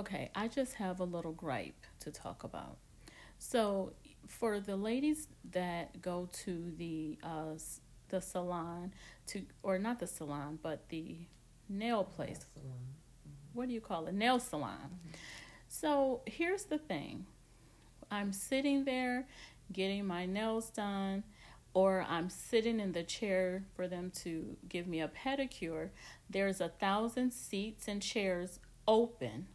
Okay, I just have a little gripe to talk about. So, for the ladies that go to the uh, the salon to, or not the salon, but the nail place. Mm-hmm. What do you call it? Nail salon. Mm-hmm. So here's the thing. I'm sitting there getting my nails done, or I'm sitting in the chair for them to give me a pedicure. There's a thousand seats and chairs open.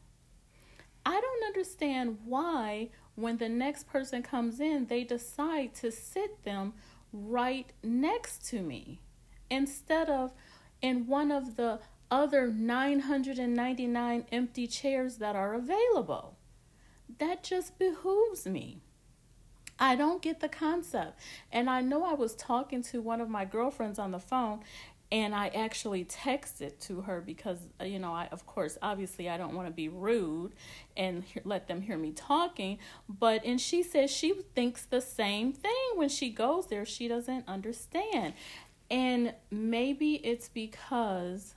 I don't understand why, when the next person comes in, they decide to sit them right next to me instead of in one of the other 999 empty chairs that are available. That just behooves me. I don't get the concept. And I know I was talking to one of my girlfriends on the phone and I actually texted to her because uh, you know I of course obviously I don't want to be rude and he- let them hear me talking but and she says she thinks the same thing when she goes there she doesn't understand and maybe it's because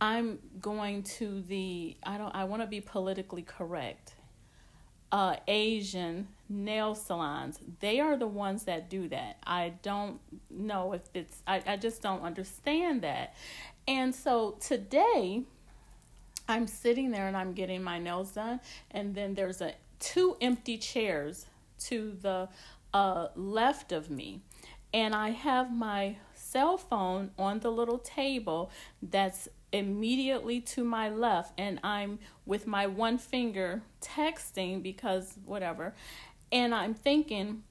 I'm going to the I don't I want to be politically correct. Uh, Asian nail salons. They are the ones that do that. I don't know if it's I, I just don't understand that. And so today I'm sitting there and I'm getting my nails done and then there's a two empty chairs to the uh, left of me. And I have my cell phone on the little table that's immediately to my left and I'm with my one finger texting because whatever. And I'm thinking,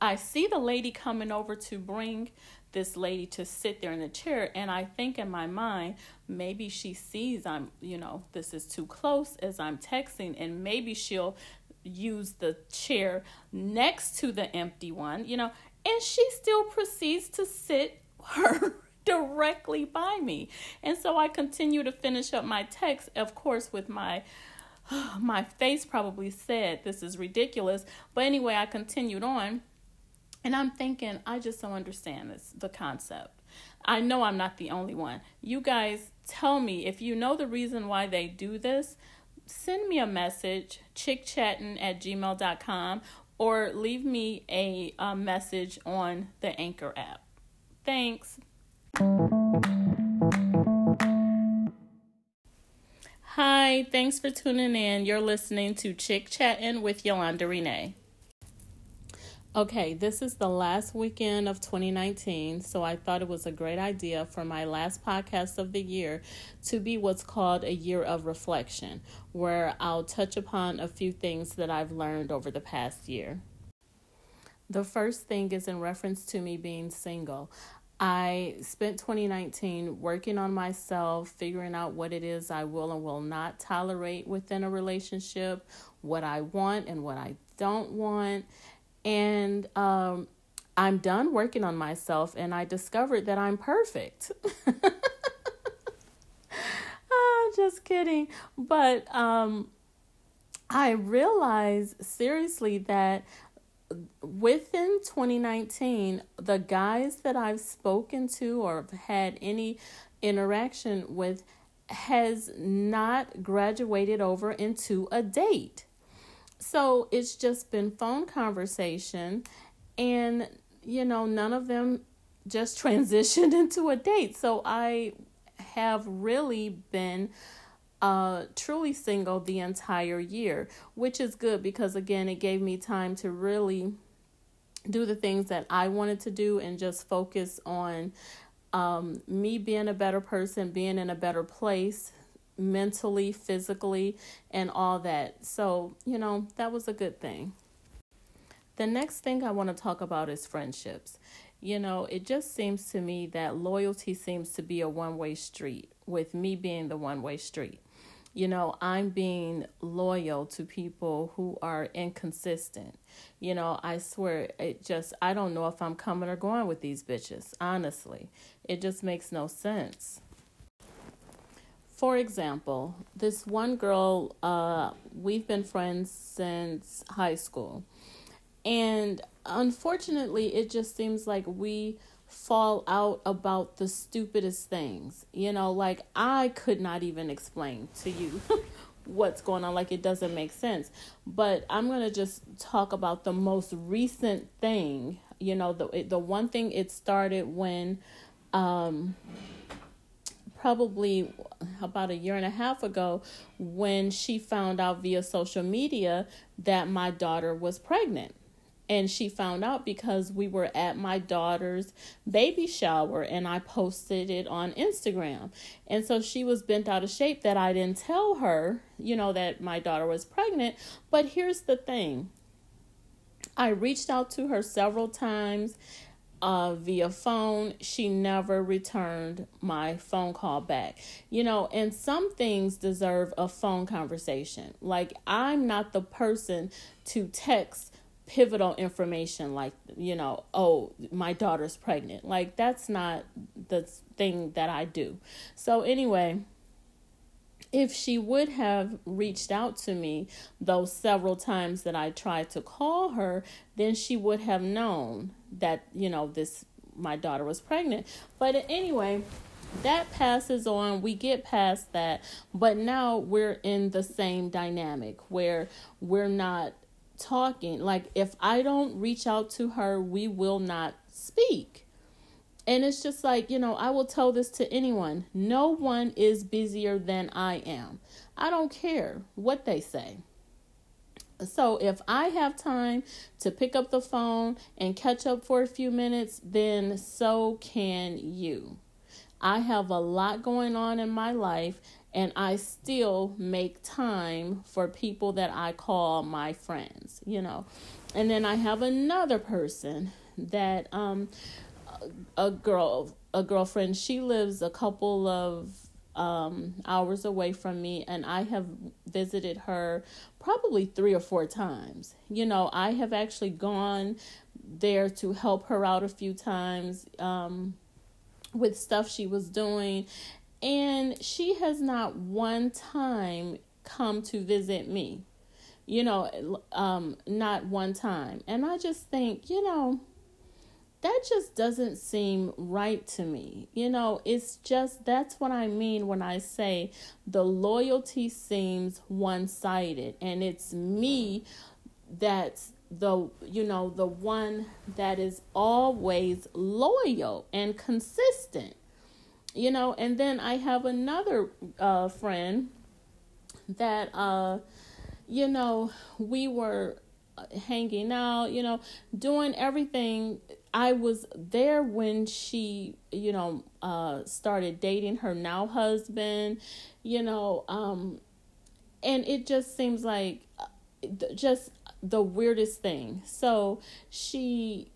I see the lady coming over to bring this lady to sit there in the chair and I think in my mind maybe she sees I'm you know this is too close as I'm texting and maybe she'll use the chair next to the empty one you know and she still proceeds to sit her directly by me. And so I continue to finish up my text, of course, with my my face probably said this is ridiculous. But anyway, I continued on. And I'm thinking, I just don't understand this, the concept. I know I'm not the only one. You guys tell me if you know the reason why they do this, send me a message, chickchatting at gmail.com, or leave me a, a message on the Anchor app. Thanks. Hi, thanks for tuning in. You're listening to Chick Chatting with Yolanda Renee. Okay, this is the last weekend of 2019, so I thought it was a great idea for my last podcast of the year to be what's called a year of reflection, where I'll touch upon a few things that I've learned over the past year. The first thing is in reference to me being single. I spent 2019 working on myself, figuring out what it is I will and will not tolerate within a relationship, what I want and what I don't want. And um, I'm done working on myself, and I discovered that I'm perfect. oh, just kidding. But um, I realized seriously that within 2019, the guys that I've spoken to or had any interaction with has not graduated over into a date. So it's just been phone conversation and you know none of them just transitioned into a date. So I have really been uh, truly single the entire year, which is good because, again, it gave me time to really do the things that I wanted to do and just focus on um, me being a better person, being in a better place mentally, physically, and all that. So, you know, that was a good thing. The next thing I want to talk about is friendships. You know, it just seems to me that loyalty seems to be a one way street, with me being the one way street you know, I'm being loyal to people who are inconsistent. You know, I swear, it just, I don't know if I'm coming or going with these bitches, honestly. It just makes no sense. For example, this one girl, uh, we've been friends since high school. And unfortunately, it just seems like we fall out about the stupidest things. You know, like I could not even explain to you what's going on. Like it doesn't make sense. But i'm going to just talk about the most recent thing you know the the one thing it started when um probably about a year and a half ago when she found out via social media that my daughter was pregnant and she found out because we were at my daughter's baby shower and I posted it on Instagram. And so she was bent out of shape that I didn't tell her, you know, that my daughter was pregnant. But here's the thing I reached out to her several times uh, via phone. She never returned my phone call back. You know, and some things deserve a phone conversation. Like, I'm not the person to text pivotal information like you know oh my daughter's pregnant like that's not the thing that i do so anyway if she would have reached out to me those several times that I tried to call her, then she would have known that, you know, this my daughter was pregnant. But anyway, that passes on. We get past that. But now we're in the same dynamic where we're not talking. Like, if I don't reach out to her, we will not speak. And it's just like, you know, I will tell this to anyone no one is busier than I am. I don't care what they say. So if I have time to pick up the phone and catch up for a few minutes, then so can you. I have a lot going on in my life and I still make time for people that I call my friends, you know. And then I have another person that um a girl a girlfriend she lives a couple of um hours away from me and I have visited her probably 3 or 4 times. You know, I have actually gone there to help her out a few times um with stuff she was doing and she has not one time come to visit me. You know, um, not one time. And I just think, you know, that just doesn't seem right to me. You know, it's just that's what I mean when I say the loyalty seems one sided and it's me that's the you know the one that is always loyal and consistent you know and then i have another uh, friend that uh you know we were uh, hanging out you know doing everything. I was there when she you know uh started dating her now husband you know um and it just seems like uh, just the weirdest thing. So she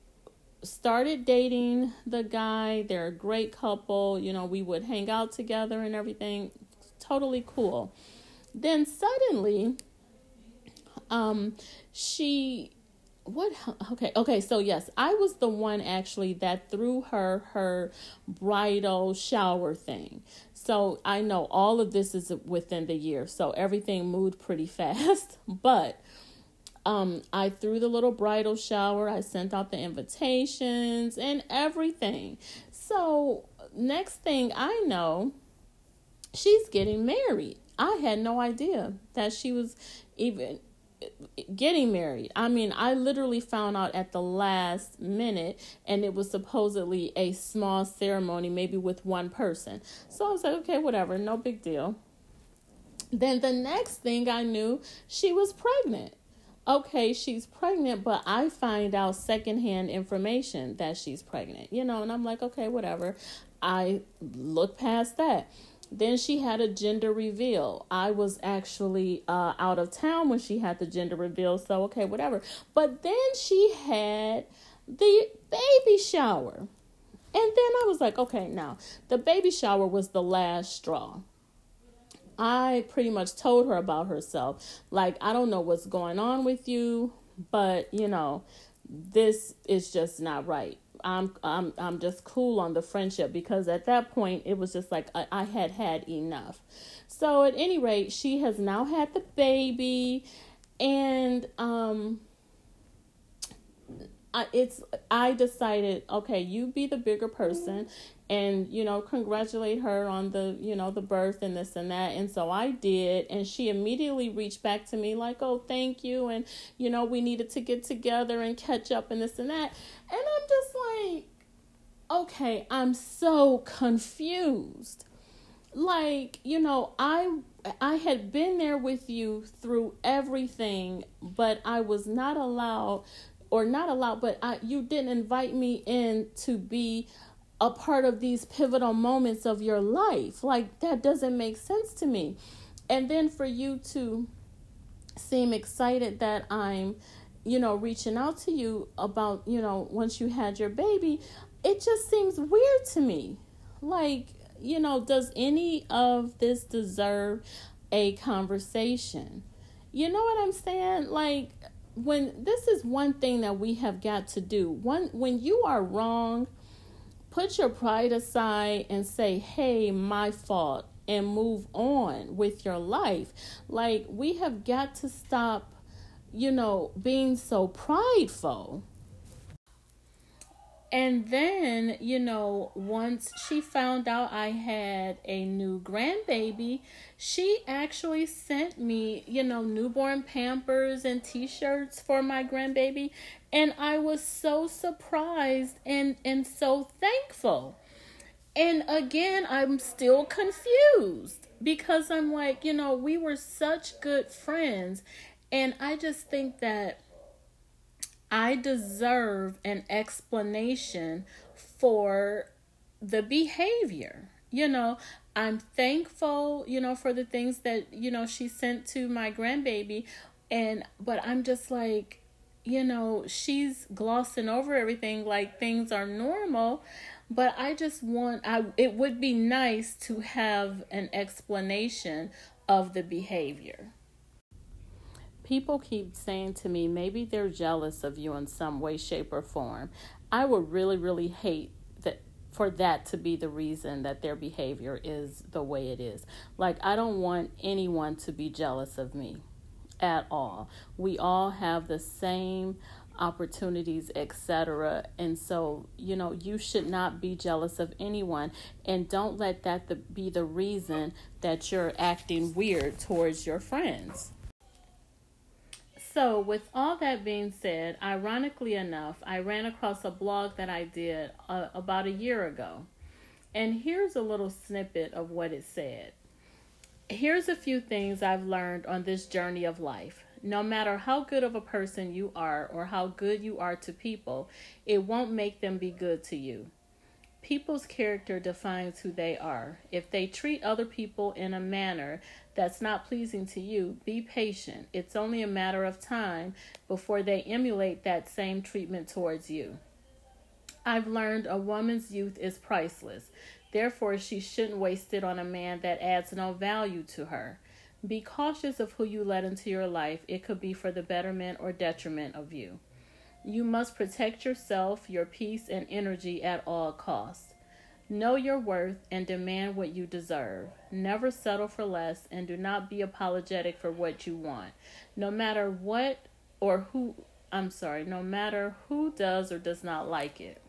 started dating the guy. They're a great couple. You know, we would hang out together and everything. Totally cool. Then suddenly, um, she what okay okay so yes i was the one actually that threw her her bridal shower thing so i know all of this is within the year so everything moved pretty fast but um, I threw the little bridal shower, I sent out the invitations and everything. So, next thing I know, she's getting married. I had no idea that she was even getting married. I mean, I literally found out at the last minute, and it was supposedly a small ceremony, maybe with one person. So I was like, okay, whatever, no big deal. Then the next thing I knew, she was pregnant okay, she's pregnant, but I find out secondhand information that she's pregnant, you know, and I'm like, okay, whatever. I look past that. Then she had a gender reveal. I was actually uh, out of town when she had the gender reveal, so okay, whatever. But then she had the baby shower. And then I was like, okay, now the baby shower was the last straw. I pretty much told her about herself. Like, I don't know what's going on with you, but you know, this is just not right. I'm I'm I'm just cool on the friendship because at that point it was just like I, I had had enough. So at any rate, she has now had the baby, and um, I, it's I decided, okay, you be the bigger person and you know congratulate her on the you know the birth and this and that. And so i did and she immediately reached back to me like oh thank you. And you know we needed to get together and catch up and this and that. And i'm just like okay i'm so confused. Like you know i i had been there with you through everything but i was not allowed or not allowed but I, you didn't invite me in to be a part of these pivotal moments of your life. Like, that doesn't make sense to me. And then for you to seem excited that I'm, you know, reaching out to you about, you know, once you had your baby, it just seems weird to me. Like, you know, does any of this deserve a conversation? You know what I'm saying? Like, when this is one thing that we have got to do. One when you are wrong, put your pride aside and say, hey, my fault, and move on with your life. Like, we have got to stop, you know, being so prideful. And then, you know, once she found out I had a new grandbaby, she actually sent me, you know, newborn pampers and t shirts for my grandbaby. And I was so surprised and, and so thankful. And again, I'm still confused because I'm like, you know, we were such good friends. And I just think that I deserve an explanation for the behavior. You know, I'm thankful, you know, for the things that, you know, she sent to my grandbaby. And, but I'm just like, you know, she's glossing over everything like things are normal. But I just want, I, it would be nice to have an explanation of the behavior people keep saying to me maybe they're jealous of you in some way shape or form. I would really really hate that for that to be the reason that their behavior is the way it is. Like i don't want anyone to be jealous of me at all. We all have the same opportunities etc and so you know you should not be jealous of anyone and don't let that be the reason that you're acting weird towards your friends so, with all that being said, ironically enough, I ran across a blog that I did uh, about a year ago. And here's a little snippet of what it said. Here's a few things I've learned on this journey of life. No matter how good of a person you are or how good you are to people, it won't make them be good to you. People's character defines who they are. If they treat other people in a manner that's not pleasing to you, be patient. It's only a matter of time before they emulate that same treatment towards you. I've learned a woman's youth is priceless. Therefore, she shouldn't waste it on a man that adds no value to her. Be cautious of who you let into your life. It could be for the betterment or detriment of you. You must protect yourself, your peace, and energy at all costs. Know your worth and demand what you deserve. Never settle for less and do not be apologetic for what you want. No matter what or who, I'm sorry, no matter who does or does not like it.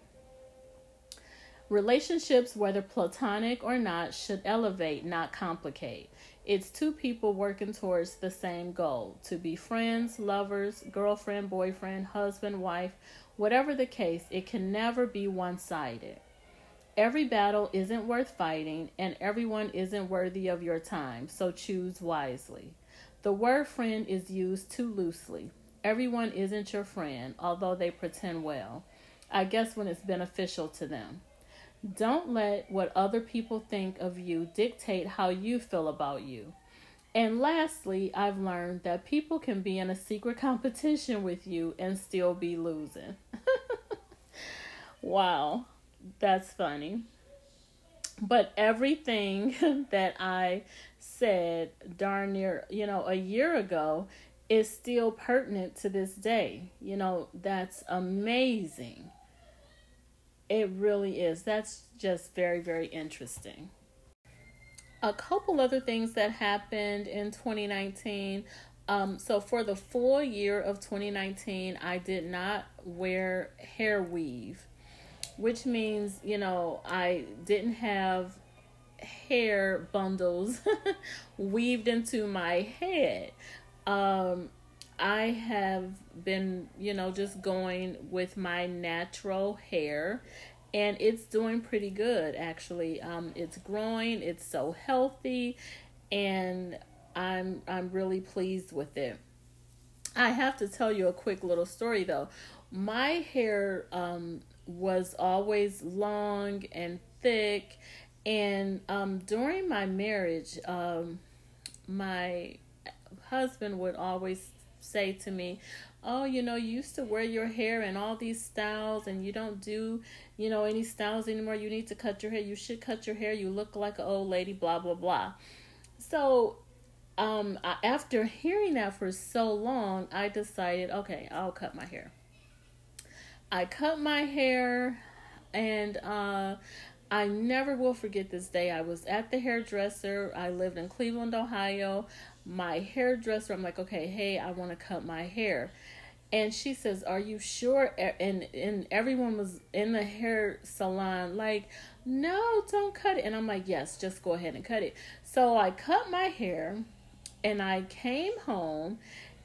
Relationships, whether platonic or not, should elevate, not complicate. It's two people working towards the same goal to be friends, lovers, girlfriend, boyfriend, husband, wife, whatever the case, it can never be one sided. Every battle isn't worth fighting, and everyone isn't worthy of your time, so choose wisely. The word friend is used too loosely. Everyone isn't your friend, although they pretend well. I guess when it's beneficial to them. Don't let what other people think of you dictate how you feel about you. And lastly, I've learned that people can be in a secret competition with you and still be losing. wow, that's funny. But everything that I said darn near, you know, a year ago is still pertinent to this day. You know, that's amazing. It really is. That's just very, very interesting. A couple other things that happened in 2019 Um, so for the full year of 2019, I did not wear hair weave, which means, you know, I didn't have hair bundles weaved into my head. Um, I have been, you know, just going with my natural hair and it's doing pretty good actually. Um, it's growing, it's so healthy, and I'm I'm really pleased with it. I have to tell you a quick little story though. My hair um, was always long and thick, and um, during my marriage, um, my husband would always say to me, Oh, you know, you used to wear your hair in all these styles and you don't do, you know, any styles anymore. You need to cut your hair. You should cut your hair. You look like an old lady, blah, blah, blah. So, um, after hearing that for so long, I decided, okay, I'll cut my hair. I cut my hair and uh, I never will forget this day. I was at the hairdresser. I lived in Cleveland, Ohio my hairdresser. I'm like, okay, hey, I want to cut my hair. And she says, Are you sure? And and everyone was in the hair salon like, No, don't cut it. And I'm like, Yes, just go ahead and cut it. So I cut my hair and I came home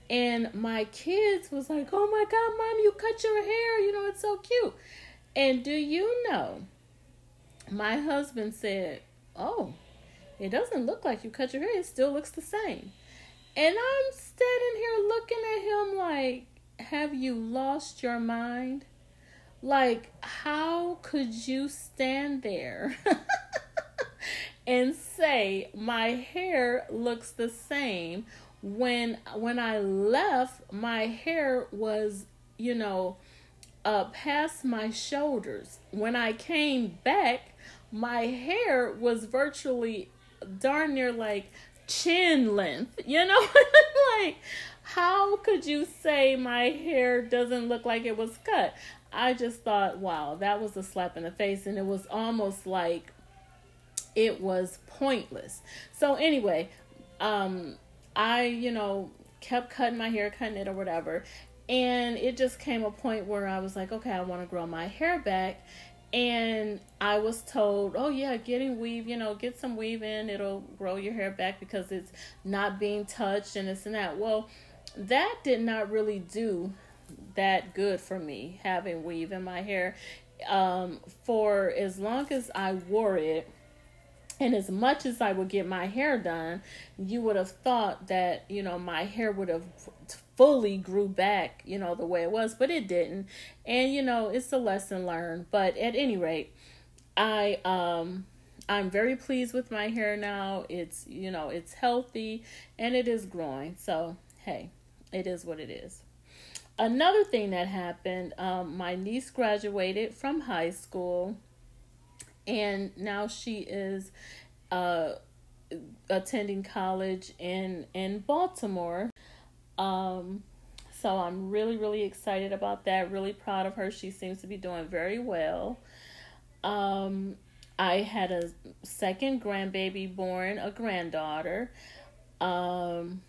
and my kids was like, Oh my god, mom, you cut your hair, you know, it's so cute. And do you know, my husband said, Oh, it doesn't look like you cut your hair. It still looks the same. And I'm standing here looking at him like, have you lost your mind? Like, how could you stand there and say my hair looks the same when when I left my hair was, you know, uh past my shoulders. When I came back, my hair was virtually darn near like chin length, you know? like, how could you say my hair doesn't look like it was cut? I just thought, wow, that was a slap in the face, and it was almost like it was pointless. So, anyway, um, I, you know, kept cutting my hair, cutting it or whatever. And it just came a point where I was like, okay, I want to grow my hair back and I was told, oh yeah, getting weave, you know, get some weave in, it'll grow your hair back because it's not being touched and this and that. Well, that did not really do that good for me having weave in my hair. Um, for as long as I wore it, and as much as I would get my hair done, you would have thought that, you know, my hair would have fully grew back, you know, the way it was, but it didn't. And you know, it's a lesson learned. But at any rate, I um I'm very pleased with my hair now. It's, you know, it's healthy and it is growing. So, hey, it is what it is. Another thing that happened, um, my niece graduated from high school and now she is uh, attending college in in Baltimore. Um, so I'm really, really excited about that. Really proud of her. She seems to be doing very well. Um, I had a second grandbaby born, a granddaughter. Um,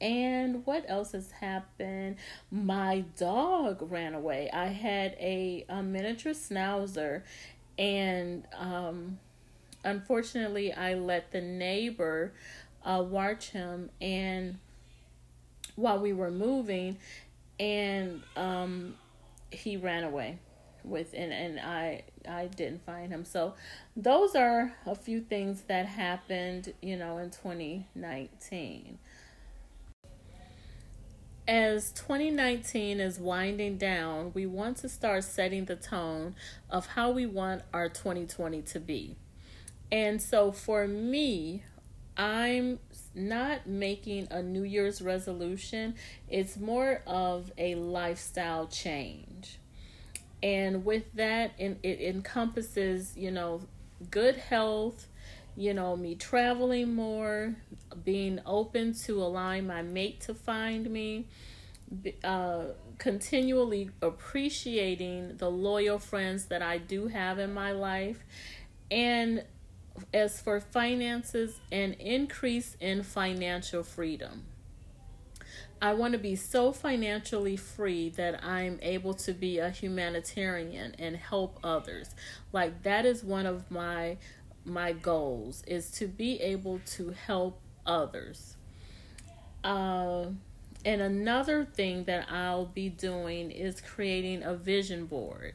and what else has happened? My dog ran away. I had a, a miniature schnauzer, and um, unfortunately, I let the neighbor uh, watch him and while we were moving, and um, he ran away with and, and I I didn't find him. So those are a few things that happened, you know, in 2019. As 2019 is winding down, we want to start setting the tone of how we want our 2020 to be. And so for me, I'm not making a New Year's resolution, it's more of a lifestyle change. And with that, it encompasses, you know, good health, you know, me traveling more, being open to allowing my mate to find me, uh, continually appreciating the loyal friends that I do have in my life, and as for finances, an increase in financial freedom. I want to be so financially free that I'm able to be a humanitarian and help others. Like that is one of my my goals is to be able to help others. Uh, and another thing that I'll be doing is creating a vision board.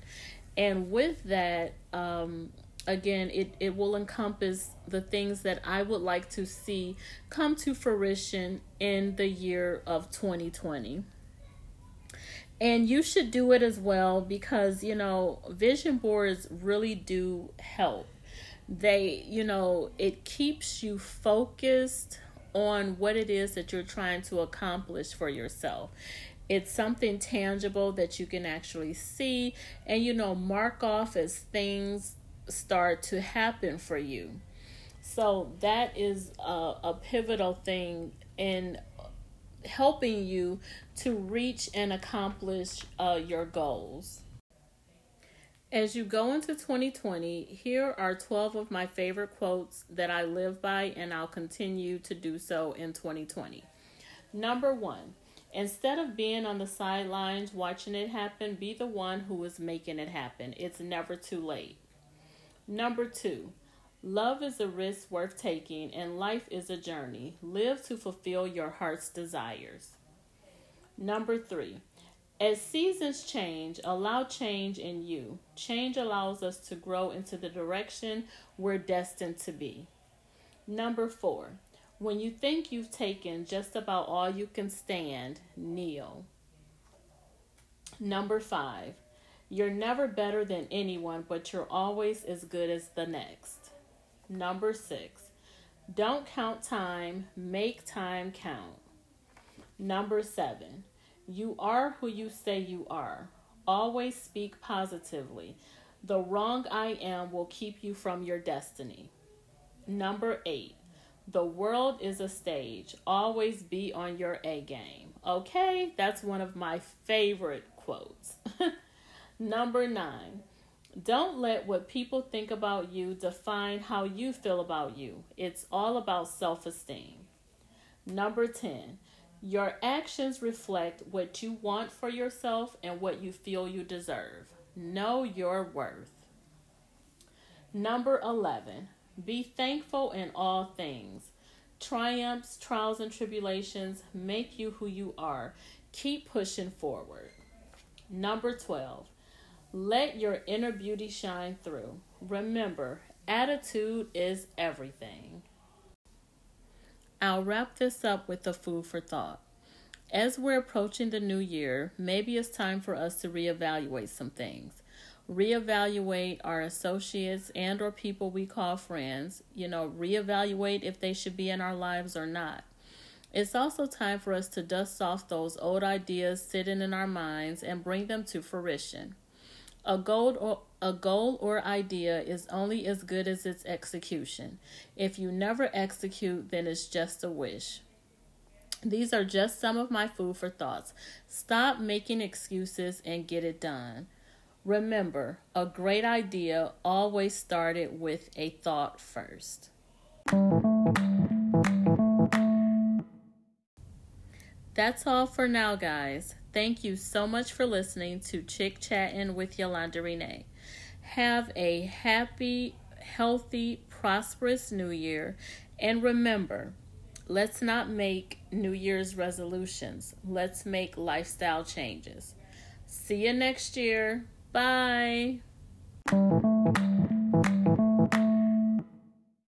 And with that, um, again, it, it will encompass the things that I would like to see come to fruition in the year of 2020. And you should do it as well because, you know, vision boards really do help. They, you know, it keeps you focused on what it is that you're trying to accomplish for yourself it's something tangible that you can actually see and you know mark off as things start to happen for you. So that is a, a pivotal thing in helping you to reach and accomplish uh, your goals. As you go into 2020, here are 12 of my favorite quotes that I live by, and I'll continue to do so in 2020. Number one, instead of being on the sidelines watching it happen, be the one who is making it happen. It's never too late. Number two, love is a risk worth taking, and life is a journey. Live to fulfill your heart's desires. Number three, as seasons change, allow change in you. Change allows us to grow into the direction we're destined to be. Number four, when you think you've taken just about all you can stand, kneel. Number five, you're never better than anyone, but you're always as good as the next. Number six, don't count time, make time count. Number seven, you are who you say you are. Always speak positively. The wrong I am will keep you from your destiny. Number eight, the world is a stage. Always be on your A game. Okay, that's one of my favorite quotes. Number nine, don't let what people think about you define how you feel about you. It's all about self esteem. Number 10, your actions reflect what you want for yourself and what you feel you deserve. Know your worth. Number 11, be thankful in all things. Triumphs, trials, and tribulations make you who you are. Keep pushing forward. Number 12, let your inner beauty shine through. Remember, attitude is everything. I'll wrap this up with a food for thought. As we're approaching the new year, maybe it's time for us to reevaluate some things. Reevaluate our associates and or people we call friends, you know, reevaluate if they should be in our lives or not. It's also time for us to dust off those old ideas sitting in our minds and bring them to fruition. A goal or a goal or idea is only as good as its execution. If you never execute, then it's just a wish. These are just some of my food for thoughts. Stop making excuses and get it done. Remember, a great idea always started with a thought first. That's all for now, guys. Thank you so much for listening to Chick Chatting with Yolanda Renee. Have a happy, healthy, prosperous new year. And remember, let's not make New Year's resolutions. Let's make lifestyle changes. See you next year. Bye.